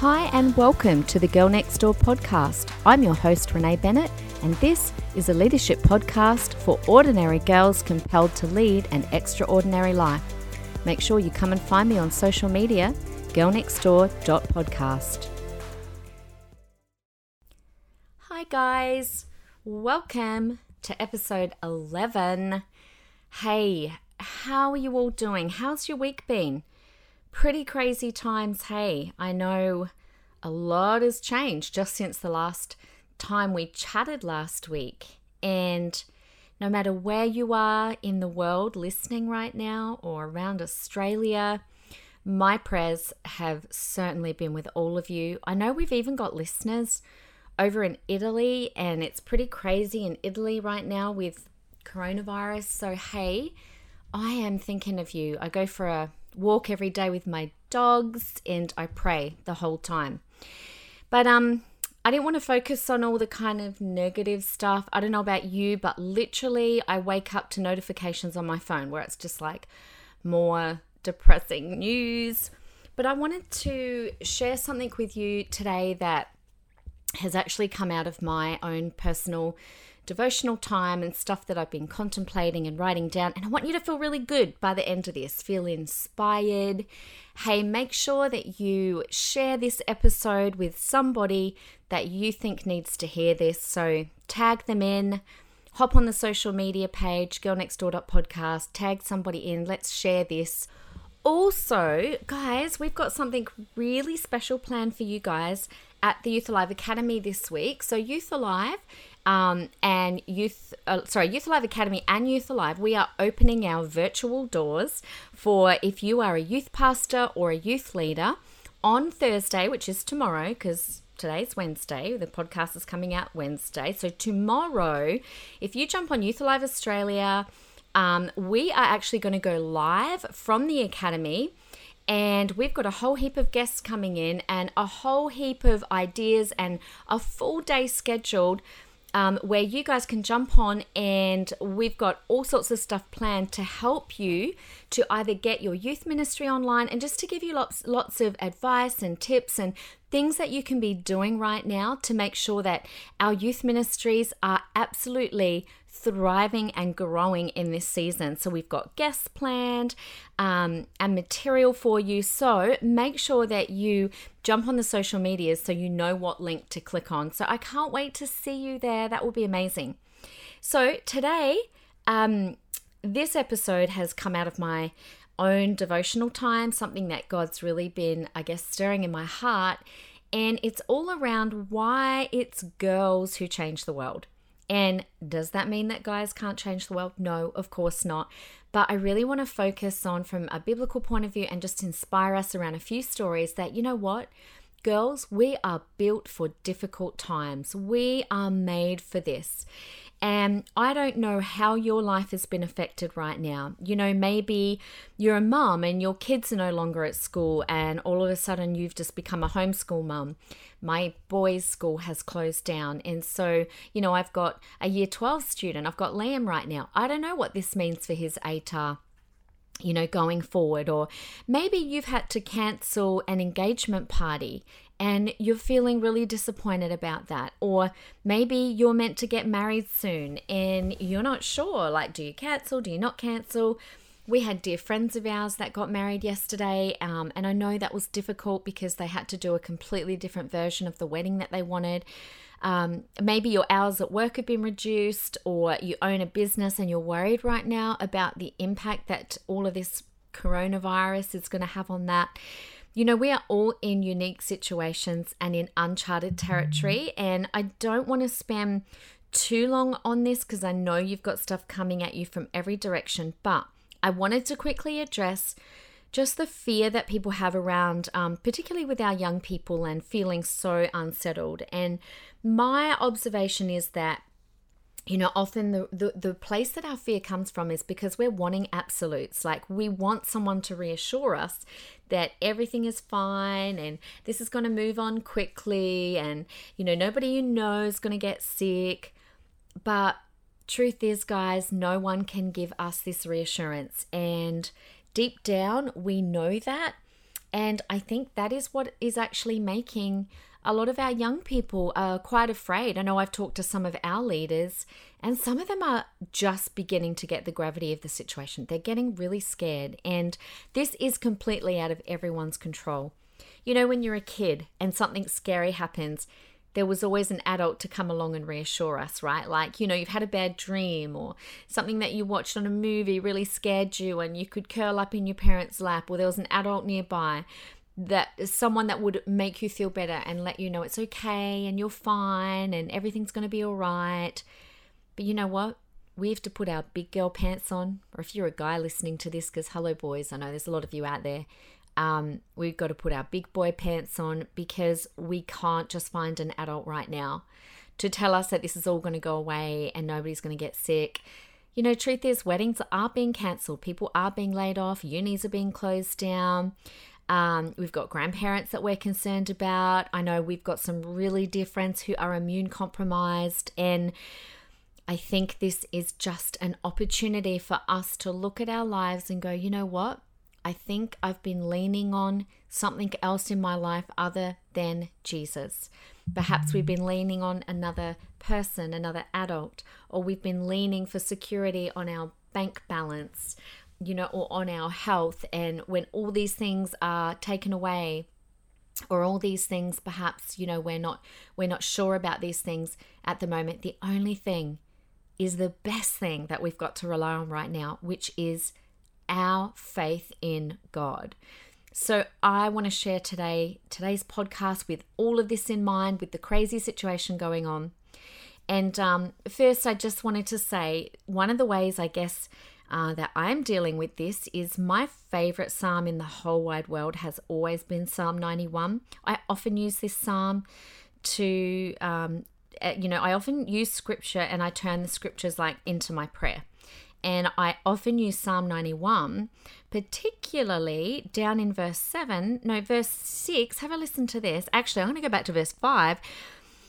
Hi, and welcome to the Girl Next Door podcast. I'm your host, Renee Bennett, and this is a leadership podcast for ordinary girls compelled to lead an extraordinary life. Make sure you come and find me on social media, girlnextdoor.podcast. Hi, guys. Welcome to episode 11. Hey, how are you all doing? How's your week been? Pretty crazy times. Hey, I know a lot has changed just since the last time we chatted last week. And no matter where you are in the world listening right now or around Australia, my prayers have certainly been with all of you. I know we've even got listeners over in Italy, and it's pretty crazy in Italy right now with coronavirus. So, hey, I am thinking of you. I go for a walk every day with my dogs and I pray the whole time. But um I didn't want to focus on all the kind of negative stuff. I don't know about you, but literally I wake up to notifications on my phone where it's just like more depressing news. But I wanted to share something with you today that has actually come out of my own personal devotional time and stuff that I've been contemplating and writing down. And I want you to feel really good by the end of this, feel inspired. Hey, make sure that you share this episode with somebody that you think needs to hear this. So tag them in. Hop on the social media page, girlnextdoor.podcast, tag somebody in. Let's share this also, guys, we've got something really special planned for you guys at the Youth Alive Academy this week. So, Youth Alive um, and Youth, uh, sorry, Youth Alive Academy and Youth Alive, we are opening our virtual doors for if you are a youth pastor or a youth leader on Thursday, which is tomorrow, because today's Wednesday. The podcast is coming out Wednesday. So, tomorrow, if you jump on Youth Alive Australia, um, we are actually going to go live from the Academy and we've got a whole heap of guests coming in and a whole heap of ideas and a full day scheduled um, where you guys can jump on and we've got all sorts of stuff planned to help you to either get your youth ministry online and just to give you lots lots of advice and tips and things that you can be doing right now to make sure that our youth ministries are absolutely thriving and growing in this season. So we've got guests planned um, and material for you. So make sure that you jump on the social medias so you know what link to click on. So I can't wait to see you there. That will be amazing. So today, um, this episode has come out of my own devotional time, something that God's really been, I guess, stirring in my heart. And it's all around why it's girls who change the world. And does that mean that guys can't change the world? No, of course not. But I really want to focus on from a biblical point of view and just inspire us around a few stories that, you know what? Girls, we are built for difficult times. We are made for this. And I don't know how your life has been affected right now. You know, maybe you're a mum and your kids are no longer at school, and all of a sudden you've just become a homeschool mum. My boys' school has closed down. And so, you know, I've got a year 12 student, I've got Liam right now. I don't know what this means for his ATAR you know, going forward, or maybe you've had to cancel an engagement party and you're feeling really disappointed about that. Or maybe you're meant to get married soon and you're not sure like, do you cancel? Do you not cancel? We had dear friends of ours that got married yesterday, um, and I know that was difficult because they had to do a completely different version of the wedding that they wanted. Um, maybe your hours at work have been reduced, or you own a business and you're worried right now about the impact that all of this coronavirus is going to have on that. You know, we are all in unique situations and in uncharted territory, and I don't want to spend too long on this because I know you've got stuff coming at you from every direction, but I wanted to quickly address just the fear that people have around, um, particularly with our young people and feeling so unsettled. And my observation is that you know often the, the the place that our fear comes from is because we're wanting absolutes. Like we want someone to reassure us that everything is fine and this is going to move on quickly and you know nobody you know is going to get sick. But truth is guys no one can give us this reassurance. And deep down we know that. And I think that is what is actually making a lot of our young people are quite afraid. I know I've talked to some of our leaders, and some of them are just beginning to get the gravity of the situation. They're getting really scared, and this is completely out of everyone's control. You know, when you're a kid and something scary happens, there was always an adult to come along and reassure us, right? Like, you know, you've had a bad dream or something that you watched on a movie really scared you and you could curl up in your parents' lap or there was an adult nearby that someone that would make you feel better and let you know it's okay and you're fine and everything's going to be all right. But you know what? We have to put our big girl pants on, or if you're a guy listening to this, because hello, boys, I know there's a lot of you out there. Um, we've got to put our big boy pants on because we can't just find an adult right now to tell us that this is all going to go away and nobody's going to get sick. You know, truth is, weddings are being cancelled. People are being laid off. Unis are being closed down. Um, we've got grandparents that we're concerned about. I know we've got some really dear friends who are immune compromised. And I think this is just an opportunity for us to look at our lives and go, you know what? I think I've been leaning on something else in my life other than Jesus. Perhaps we've been leaning on another person, another adult, or we've been leaning for security on our bank balance you know, or on our health. And when all these things are taken away, or all these things perhaps you know we're not we're not sure about these things at the moment the only thing is the best thing that we've got to rely on right now which is our faith in God so I want to share today today's podcast with all of this in mind with the crazy situation going on and um, first I just wanted to say one of the ways I guess uh, that I'm dealing with this is my favorite psalm in the whole wide world has always been Psalm 91. I often use this psalm to, um, eh, you know, I often use scripture and I turn the scriptures like into my prayer. And I often use Psalm 91, particularly down in verse 7, no, verse 6. Have a listen to this. Actually, I'm going to go back to verse 5.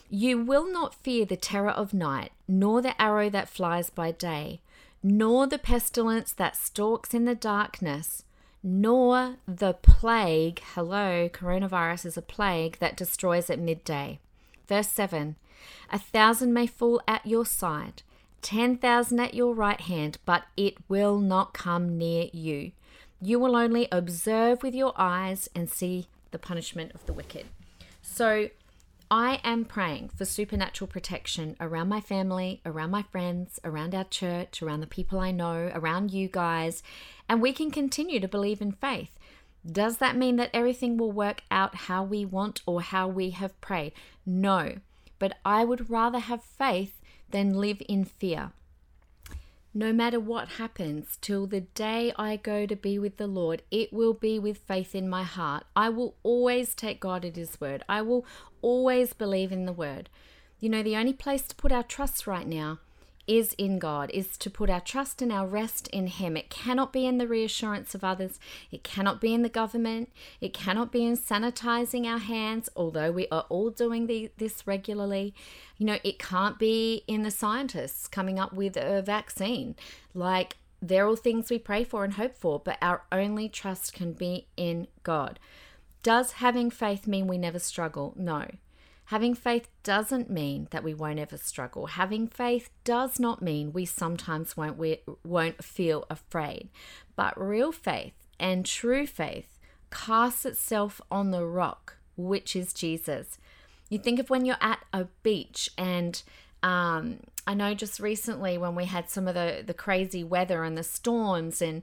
You will not fear the terror of night, nor the arrow that flies by day nor the pestilence that stalks in the darkness, nor the plague. Hello, coronavirus is a plague that destroys at midday. Verse 7 A thousand may fall at your side, ten thousand at your right hand, but it will not come near you. You will only observe with your eyes and see the punishment of the wicked. So, I am praying for supernatural protection around my family, around my friends, around our church, around the people I know, around you guys, and we can continue to believe in faith. Does that mean that everything will work out how we want or how we have prayed? No, but I would rather have faith than live in fear no matter what happens, till the day I go to be with the Lord, it will be with faith in my heart. I will always take God at His word. I will always believe in the word. You know, the only place to put our trust right now is in God, is to put our trust and our rest in Him. It cannot be in the reassurance of others. It cannot be in the government. It cannot be in sanitizing our hands, although we are all doing the, this regularly. You know, it can't be in the scientists coming up with a vaccine. Like, they're all things we pray for and hope for, but our only trust can be in God. Does having faith mean we never struggle? No. Having faith doesn't mean that we won't ever struggle. Having faith does not mean we sometimes won't we won't feel afraid. But real faith and true faith casts itself on the rock, which is Jesus. You think of when you're at a beach and um, I know just recently when we had some of the, the crazy weather and the storms and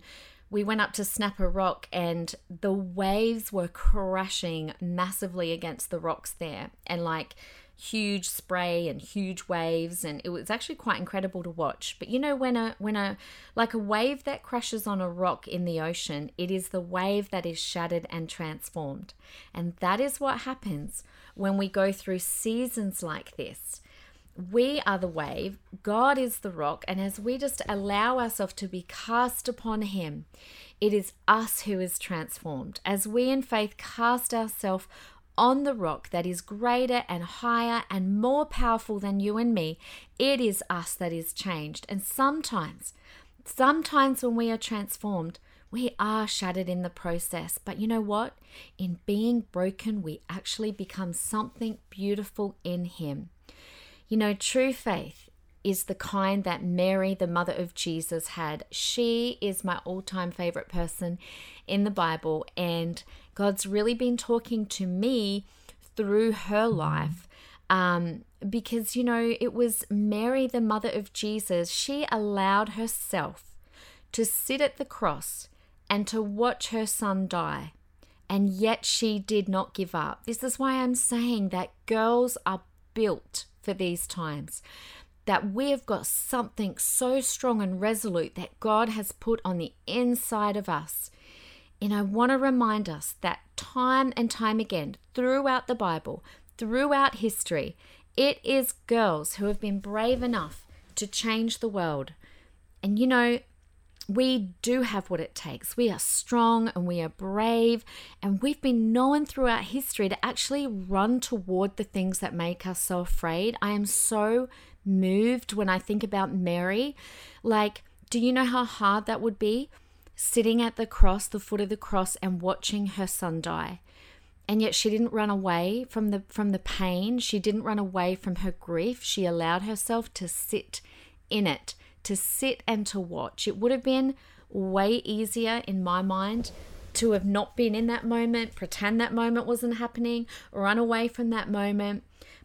we went up to Snapper Rock and the waves were crashing massively against the rocks there and like huge spray and huge waves and it was actually quite incredible to watch. But you know when a when a like a wave that crashes on a rock in the ocean it is the wave that is shattered and transformed. And that is what happens when we go through seasons like this we are the wave, God is the rock, and as we just allow ourselves to be cast upon Him, it is us who is transformed. As we in faith cast ourselves on the rock that is greater and higher and more powerful than you and me, it is us that is changed. And sometimes, sometimes when we are transformed, We are shattered in the process, but you know what? In being broken, we actually become something beautiful in Him. You know, true faith is the kind that Mary, the mother of Jesus, had. She is my all time favorite person in the Bible, and God's really been talking to me through her life. Um, because, you know, it was Mary, the mother of Jesus, she allowed herself to sit at the cross and to watch her son die. And yet she did not give up. This is why I'm saying that girls are built for these times that we have got something so strong and resolute that God has put on the inside of us. And I want to remind us that time and time again, throughout the Bible, throughout history, it is girls who have been brave enough to change the world. And you know, we do have what it takes. We are strong and we are brave, and we've been known throughout history to actually run toward the things that make us so afraid. I am so moved when I think about Mary. Like, do you know how hard that would be? Sitting at the cross, the foot of the cross, and watching her son die. And yet she didn't run away from the from the pain. She didn't run away from her grief. She allowed herself to sit in it, to sit and to watch. It would have been way easier in my mind to have not been in that moment, pretend that moment wasn't happening, run away from that moment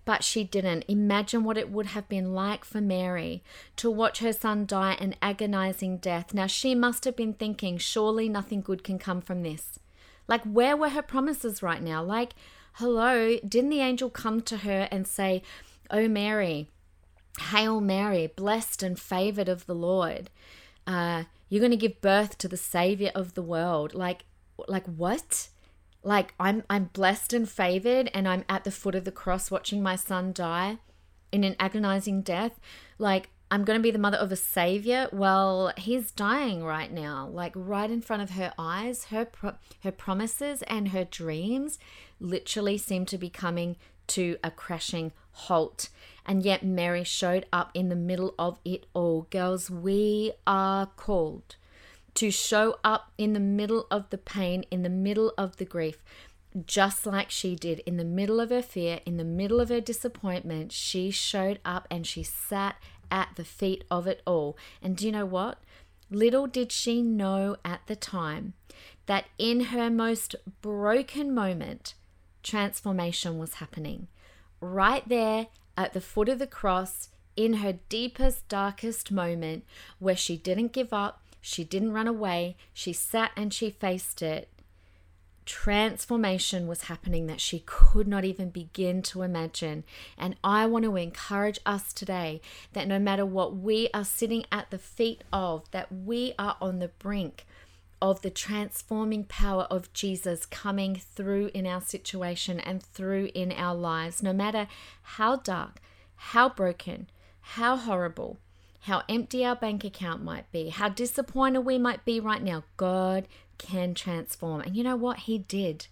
but she didn't. Imagine what it would have been like for Mary to watch her son die an agonizing death. Now, she must have been thinking, surely nothing good can come from this. Like, where were her promises right now? Like, hello, didn't the angel come to her and say, Oh, Mary, Hail Mary, blessed and favored of the Lord. Uh, you're going to give birth to the Savior of the world. Like, like what? like I'm I'm blessed and favored and I'm at the foot of the cross watching my son die in an agonizing death like I'm going to be the mother of a savior well he's dying right now like right in front of her eyes her pro- her promises and her dreams literally seem to be coming to a crashing halt and yet Mary showed up in the middle of it all girls we are called to show up in the middle of the pain, in the middle of the grief, just like she did in the middle of her fear, in the middle of her disappointment. She showed up and she sat at the feet of it all. And do you know what? Little did she know at the time that in her most broken moment, transformation was happening. Right there at the foot of the cross, in her deepest, darkest moment, where she didn't give up, she didn't run away. She sat and she faced it. Transformation was happening that she could not even begin to imagine. And I want to encourage us today that no matter what we are sitting at the feet of, that we are on the brink of the transforming power of Jesus coming through in our situation and through in our lives, no matter how dark, how broken, how horrible, how empty our bank account might be, how disappointed we might be right now, God can transform. And you know what? He did.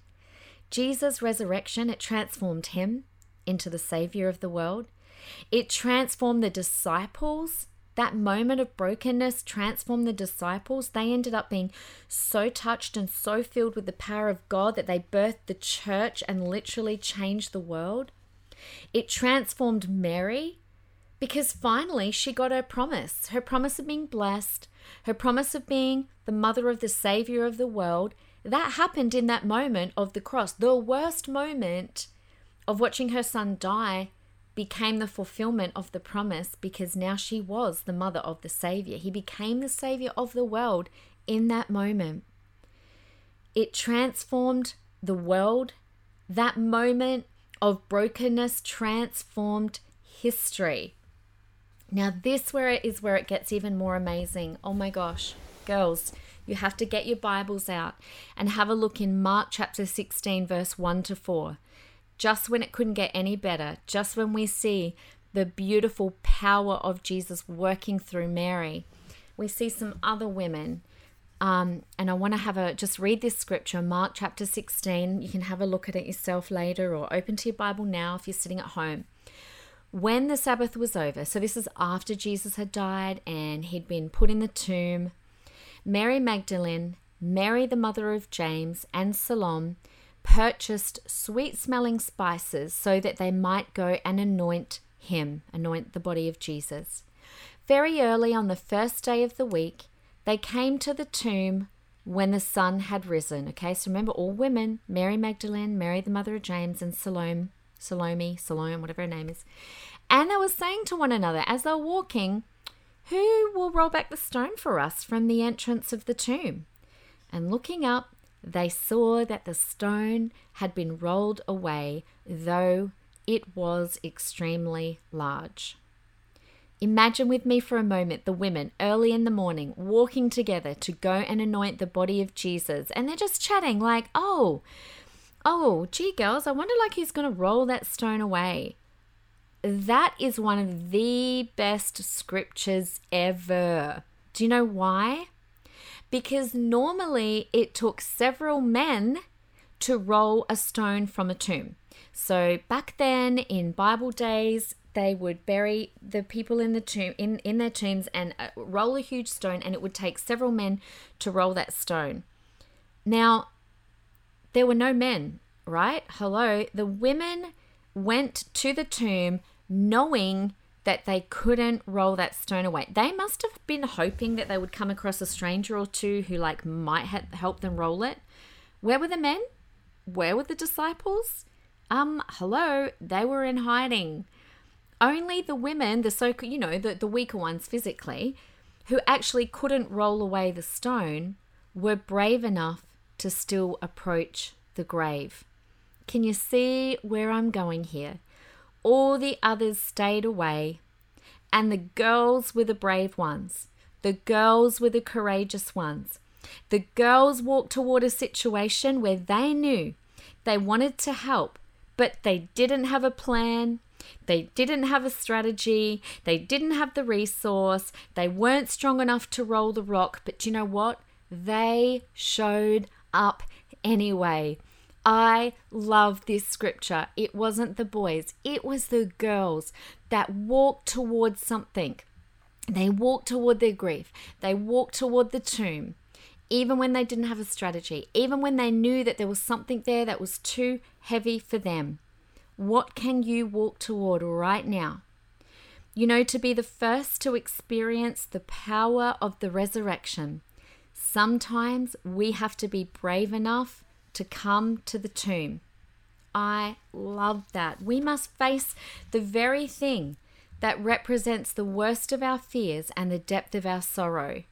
Jesus' resurrection, it transformed him into the Savior of the world. It transformed the disciples. That moment of brokenness transformed the disciples. They ended up being so touched and so filled with the power of God that they birthed the church and literally changed the world. It transformed Mary because finally she got her promise her promise of being blessed, her promise of being the mother of the Savior of the world. That happened in that moment of the cross. The worst moment of watching her son die became the fulfillment of the promise because now she was the mother of the Savior. He became the Savior of the world in that moment. It transformed the world. That moment of brokenness transformed history. Now, this where it is where it gets even more amazing. Oh my gosh, girls, you have to get your Bibles out and have a look in Mark chapter 16, verse 1 to 4. Just when it couldn't get any better, just when we see the beautiful power of Jesus working through Mary, we see some other women. Um, and I want to have a just read this scripture, Mark chapter 16. You can have a look at it yourself later or open to your Bible now if you're sitting at home. When the Sabbath was over, so this is after Jesus had died and he'd been put in the tomb, Mary Magdalene Mary, the mother of James, and Salome purchased sweet smelling spices so that they might go and anoint him, anoint the body of Jesus. Very early on the first day of the week, they came to the tomb when the sun had risen. Okay, so remember all women Mary Magdalene, Mary the mother of James, and Salome, Salome, Salome, whatever her name is. And they were saying to one another as they were walking, Who will roll back the stone for us from the entrance of the tomb? And looking up, they saw that the stone had been rolled away, though it was extremely large. Imagine with me for a moment the women early in the morning walking together to go and anoint the body of Jesus, and they're just chatting like, "Oh, oh, gee, girls, I wonder like who's going to roll that stone away." That is one of the best scriptures ever. Do you know why? Because normally it took several men to roll a stone from a tomb. So back then in Bible days, they would bury the people in the tomb in, in their tombs and uh, roll a huge stone and it would take several men to roll that stone. Now there were no men right? Hello? The women went to the tomb knowing that they couldn't roll that stone away. They must have been hoping that they would come across a stranger or two who like might help them roll it. Where were the men? Where were the disciples? Um hello they were in hiding. Only the women, the so you know, the, the weaker ones physically, who actually couldn't roll away the stone, were brave enough to still approach the grave. Can you see where I'm going here? All the others stayed away, and the girls were the brave ones. The girls were the courageous ones. The girls walked toward a situation where they knew they wanted to help, but they didn't have a plan, they didn't have a strategy, they didn't have the resource, they weren't strong enough to roll the rock, but you know what? They showed up anyway. I love this scripture. It wasn't the boys, it was the girls that walked towards something. They walked toward their grief, they walked toward the tomb, even when they didn't have a strategy, even when they knew that there was something there that was too heavy for them. What can you walk toward right now? You know, to be the first to experience the power of the resurrection, sometimes we have to be brave enough to come to the tomb. I love that. We must face the very thing that represents the worst of our fears and the depth of our sorrow.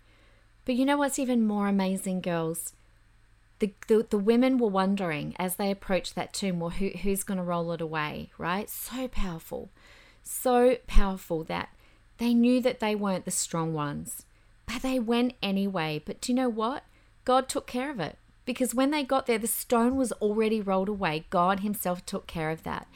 But you know what's even more amazing, girls? the, the, the women were wondering as they approached that tomb, well, who, who's going to roll it away, right? So powerful, so powerful that they knew that they weren't the strong ones, but they went anyway. But do you know what? God took care of it because when they got there, the stone was already rolled away. God Himself took care of that.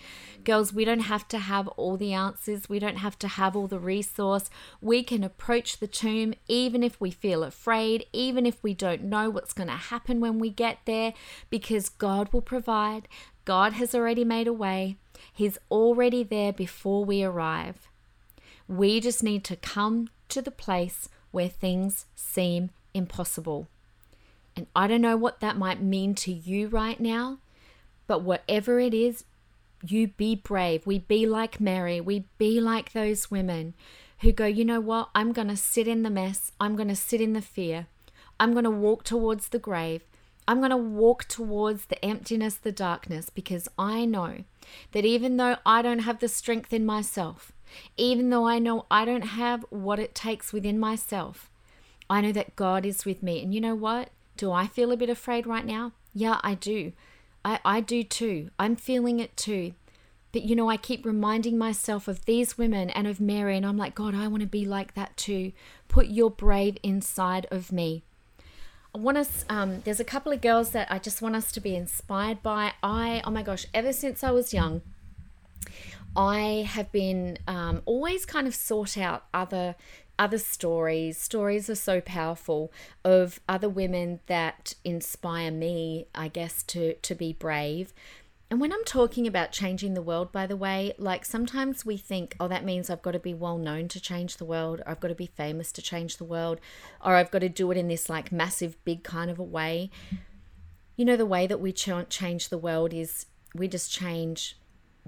Girls, we don't have to have all the answers, we don't have to have all the resource. We can approach the tomb even if we feel afraid, even if we don't know what's going to happen when we get there, because God will provide. God has already made a way, He's already there before we arrive. We just need to come to the place where things seem impossible. And I don't know what that might mean to you right now, but whatever it is, you be brave. We be like Mary. We be like those women who go, you know what? I'm going to sit in the mess. I'm going to sit in the fear. I'm going to walk towards the grave. I'm going to walk towards the emptiness, the darkness, because I know that even though I don't have the strength in myself, even though I know I don't have what it takes within myself, I know that God is with me. And you know what? Do I feel a bit afraid right now? Yeah, I do. I, I do too. I'm feeling it too. But you know, I keep reminding myself of these women and of Mary, and I'm like, God, I want to be like that too. Put your brave inside of me. I want us, um, there's a couple of girls that I just want us to be inspired by. I, oh my gosh, ever since I was young, I have been um, always kind of sought out other other stories. Stories are so powerful of other women that inspire me, I guess, to to be brave. And when I'm talking about changing the world, by the way, like sometimes we think, oh, that means I've got to be well known to change the world, or I've got to be famous to change the world, or I've got to do it in this like massive, big kind of a way. You know, the way that we ch- change the world is we just change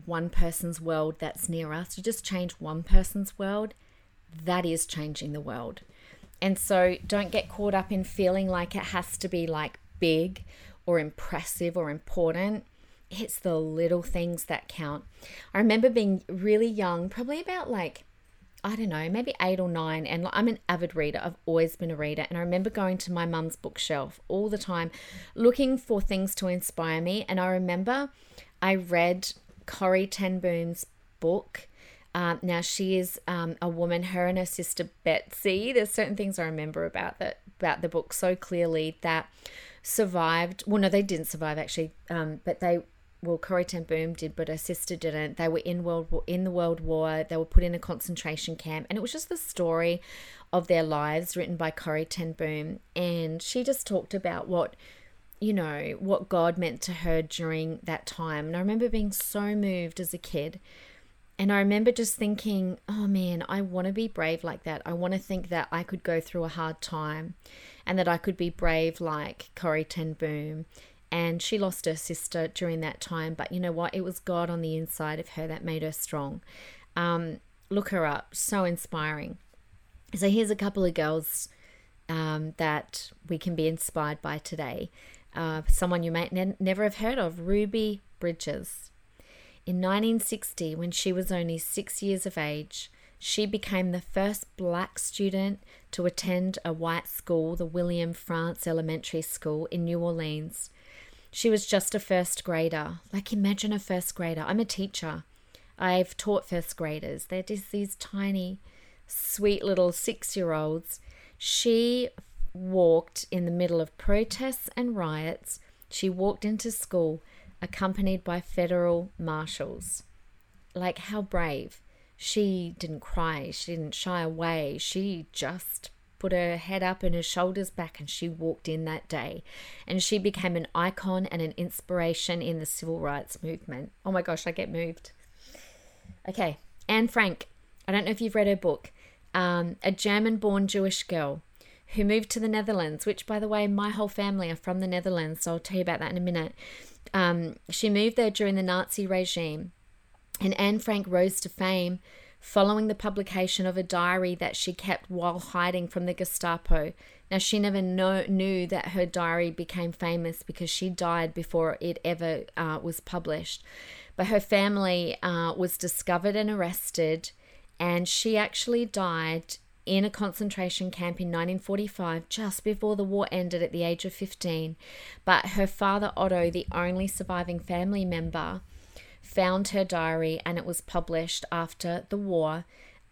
one person's world that's near us. You just change one person's world, that is changing the world. And so don't get caught up in feeling like it has to be like big or impressive or important it's the little things that count. I remember being really young, probably about like, I don't know, maybe eight or nine. And I'm an avid reader. I've always been a reader. And I remember going to my mum's bookshelf all the time looking for things to inspire me. And I remember I read Corrie Ten Boom's book. Um, now she is um, a woman. Her and her sister Betsy. There's certain things I remember about that about the book so clearly that survived. Well, no, they didn't survive actually, um, but they well, Corrie Ten Boom did, but her sister didn't. They were in world war, in the World War. They were put in a concentration camp, and it was just the story of their lives written by Corrie Ten Boom. And she just talked about what you know what God meant to her during that time. And I remember being so moved as a kid. And I remember just thinking, oh man, I want to be brave like that. I want to think that I could go through a hard time and that I could be brave like Corrie Ten Boom and she lost her sister during that time. But you know what? It was God on the inside of her that made her strong. Um, look her up, so inspiring. So here's a couple of girls um, that we can be inspired by today. Uh, someone you may ne- never have heard of, Ruby Bridges. In 1960, when she was only six years of age, she became the first black student to attend a white school, the William Frantz Elementary School in New Orleans. She was just a first grader. Like, imagine a first grader. I'm a teacher. I've taught first graders. They're just these tiny, sweet little six year olds. She walked in the middle of protests and riots. She walked into school accompanied by federal marshals. Like, how brave. She didn't cry. She didn't shy away. She just put her head up and her shoulders back, and she walked in that day. And she became an icon and an inspiration in the civil rights movement. Oh my gosh, I get moved. Okay, Anne Frank. I don't know if you've read her book. Um, a German born Jewish girl who moved to the Netherlands, which, by the way, my whole family are from the Netherlands, so I'll tell you about that in a minute. Um, she moved there during the Nazi regime, and Anne Frank rose to fame following the publication of a diary that she kept while hiding from the Gestapo. Now, she never know, knew that her diary became famous because she died before it ever uh, was published. But her family uh, was discovered and arrested, and she actually died in a concentration camp in 1945, just before the war ended at the age of 15. But her father, Otto, the only surviving family member, found her diary and it was published after the war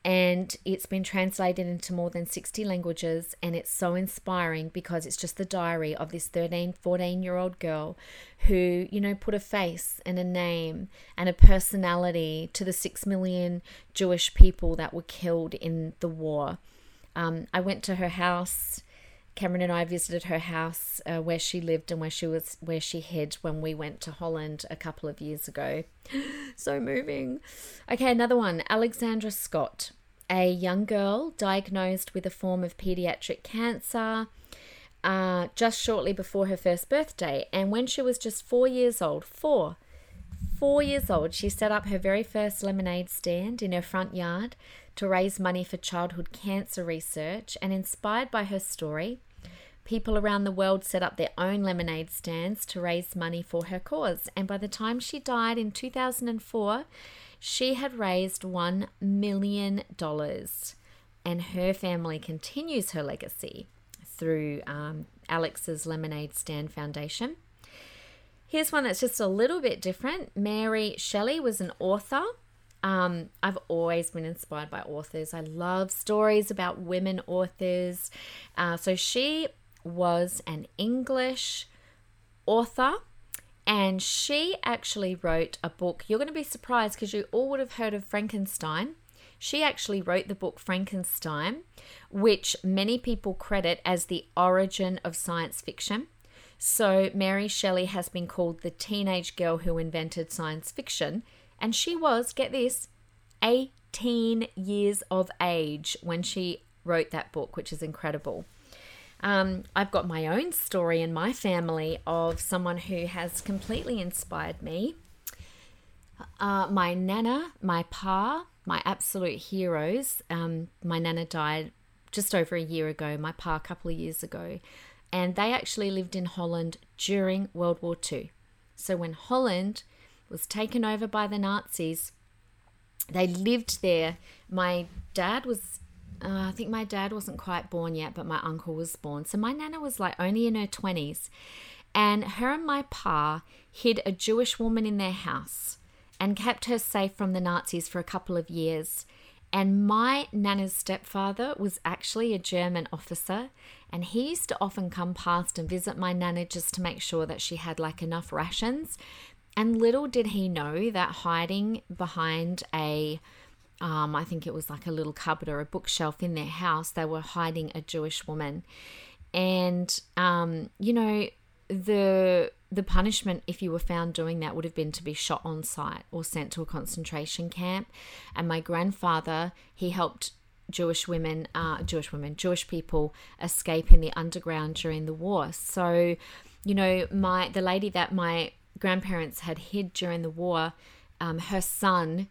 and it's been translated into more than 60 languages and it's so inspiring because it's just the diary of this 13 14 year old girl who you know put a face and a name and a personality to the 6 million jewish people that were killed in the war. Um, i went to her house Cameron and I visited her house uh, where she lived and where she was where she hid when we went to Holland a couple of years ago. so moving. Okay, another one. Alexandra Scott, a young girl diagnosed with a form of pediatric cancer uh, just shortly before her first birthday, and when she was just four years old, four. Four years old, she set up her very first lemonade stand in her front yard to raise money for childhood cancer research. And inspired by her story, People around the world set up their own lemonade stands to raise money for her cause. And by the time she died in 2004, she had raised $1 million. And her family continues her legacy through um, Alex's Lemonade Stand Foundation. Here's one that's just a little bit different. Mary Shelley was an author. Um, I've always been inspired by authors. I love stories about women authors. Uh, so she was an English author and she actually wrote a book. You're going to be surprised because you all would have heard of Frankenstein. She actually wrote the book Frankenstein, which many people credit as the origin of science fiction. So, Mary Shelley has been called the teenage girl who invented science fiction, and she was, get this, 18 years of age when she wrote that book, which is incredible. Um, I've got my own story in my family of someone who has completely inspired me. Uh, my nana, my pa, my absolute heroes. Um, my nana died just over a year ago, my pa a couple of years ago, and they actually lived in Holland during World War II. So when Holland was taken over by the Nazis, they lived there. My dad was, uh, I think my dad wasn't quite born yet, but my uncle was born. So my nana was like only in her 20s. And her and my pa hid a Jewish woman in their house and kept her safe from the Nazis for a couple of years. And my Nana's stepfather was actually a German officer, and he used to often come past and visit my Nana just to make sure that she had like enough rations. And little did he know that hiding behind a, um, I think it was like a little cupboard or a bookshelf in their house, they were hiding a Jewish woman. And, um, you know, the the punishment if you were found doing that would have been to be shot on sight or sent to a concentration camp. And my grandfather he helped jewish women uh, jewish women jewish people escape in the underground during the war. So you know my the lady that my grandparents had hid during the war um, her son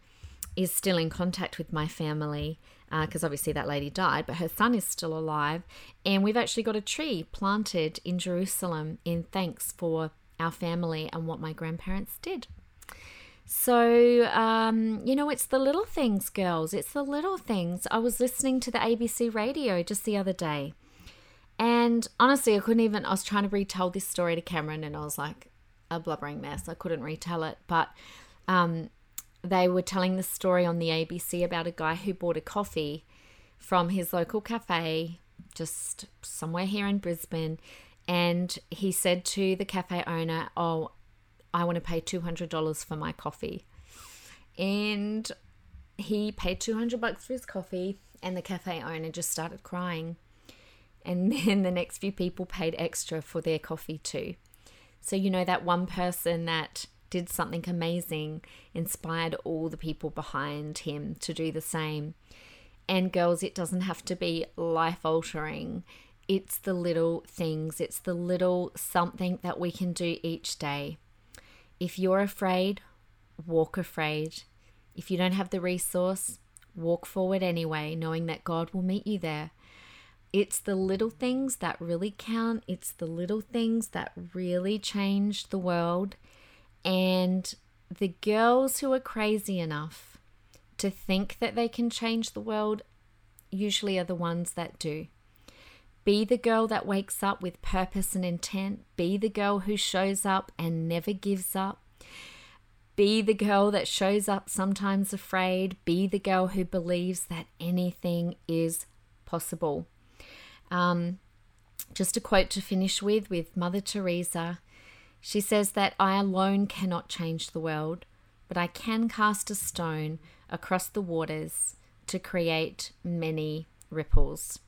is still in contact with my family because uh, obviously that lady died, but her son is still alive. And we've actually got a tree planted in Jerusalem in thanks for our family and what my grandparents did. So, um, you know, it's the little things, girls. It's the little things. I was listening to the ABC radio just the other day. And honestly, I couldn't even, I was trying to retell this story to Cameron and I was like a blubbering mess. I couldn't retell it. But um, they were telling the story on the ABC about a guy who bought a coffee from his local cafe just somewhere here in Brisbane. And he said to the cafe owner, Oh, I want to pay $200 for my coffee. And he paid 200 bucks for his coffee, and the cafe owner just started crying. And then the next few people paid extra for their coffee too. So, you know, that one person that did something amazing, inspired all the people behind him to do the same. And girls, it doesn't have to be life altering. It's the little things, it's the little something that we can do each day. If you're afraid, walk afraid. If you don't have the resource, walk forward anyway, knowing that God will meet you there. It's the little things that really count. It's the little things that really change the world. And the girls who are crazy enough to think that they can change the world usually are the ones that do. Be the girl that wakes up with purpose and intent. Be the girl who shows up and never gives up. Be the girl that shows up sometimes afraid. Be the girl who believes that anything is possible. Um, just a quote to finish with with Mother Teresa. She says that I alone cannot change the world, but I can cast a stone across the waters to create many ripples.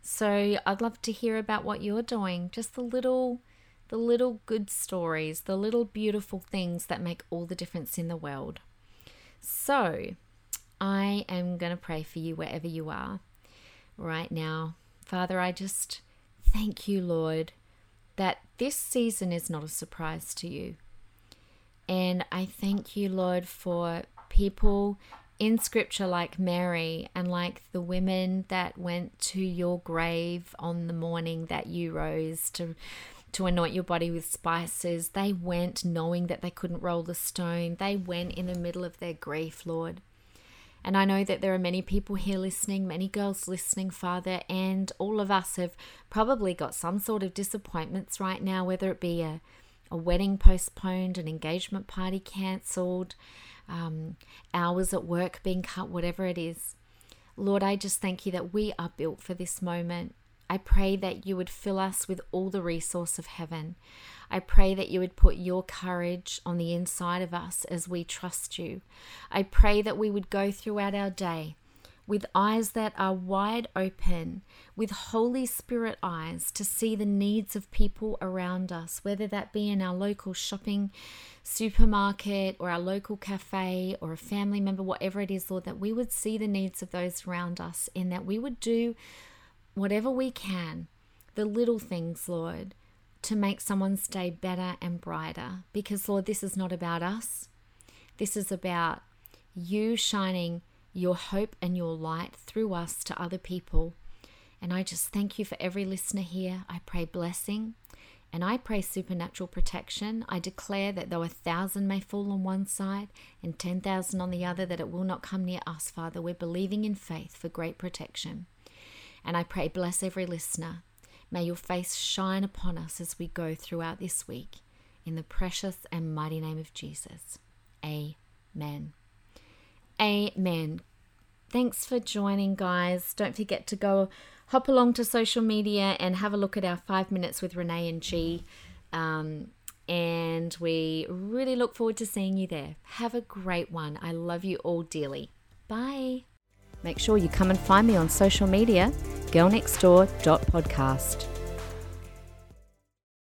So I'd love to hear about what you're doing, just the little the little good stories, the little beautiful things that make all the difference in the world. So, I am going to pray for you wherever you are right now. Father, I just thank you, Lord, that this season is not a surprise to you. And I thank you, Lord, for people in scripture like Mary and like the women that went to your grave on the morning that you rose to to anoint your body with spices. They went knowing that they couldn't roll the stone. They went in the middle of their grief, Lord. And I know that there are many people here listening, many girls listening, Father, and all of us have probably got some sort of disappointments right now, whether it be a, a wedding postponed, an engagement party cancelled, um, hours at work being cut, whatever it is. Lord, I just thank you that we are built for this moment. I pray that you would fill us with all the resource of heaven. I pray that you would put your courage on the inside of us as we trust you. I pray that we would go throughout our day with eyes that are wide open, with Holy Spirit eyes to see the needs of people around us, whether that be in our local shopping supermarket or our local cafe or a family member, whatever it is, Lord, that we would see the needs of those around us and that we would do whatever we can, the little things, Lord, to make someone's day better and brighter. Because, Lord, this is not about us. This is about you shining your hope and your light through us to other people. And I just thank you for every listener here. I pray blessing and I pray supernatural protection. I declare that though a thousand may fall on one side and 10,000 on the other, that it will not come near us, Father. We're believing in faith for great protection. And I pray, bless every listener. May your face shine upon us as we go throughout this week. In the precious and mighty name of Jesus. Amen. Amen. Thanks for joining, guys. Don't forget to go hop along to social media and have a look at our five minutes with Renee and G. Um, and we really look forward to seeing you there. Have a great one. I love you all dearly. Bye. Make sure you come and find me on social media, girlnextdoor.podcast.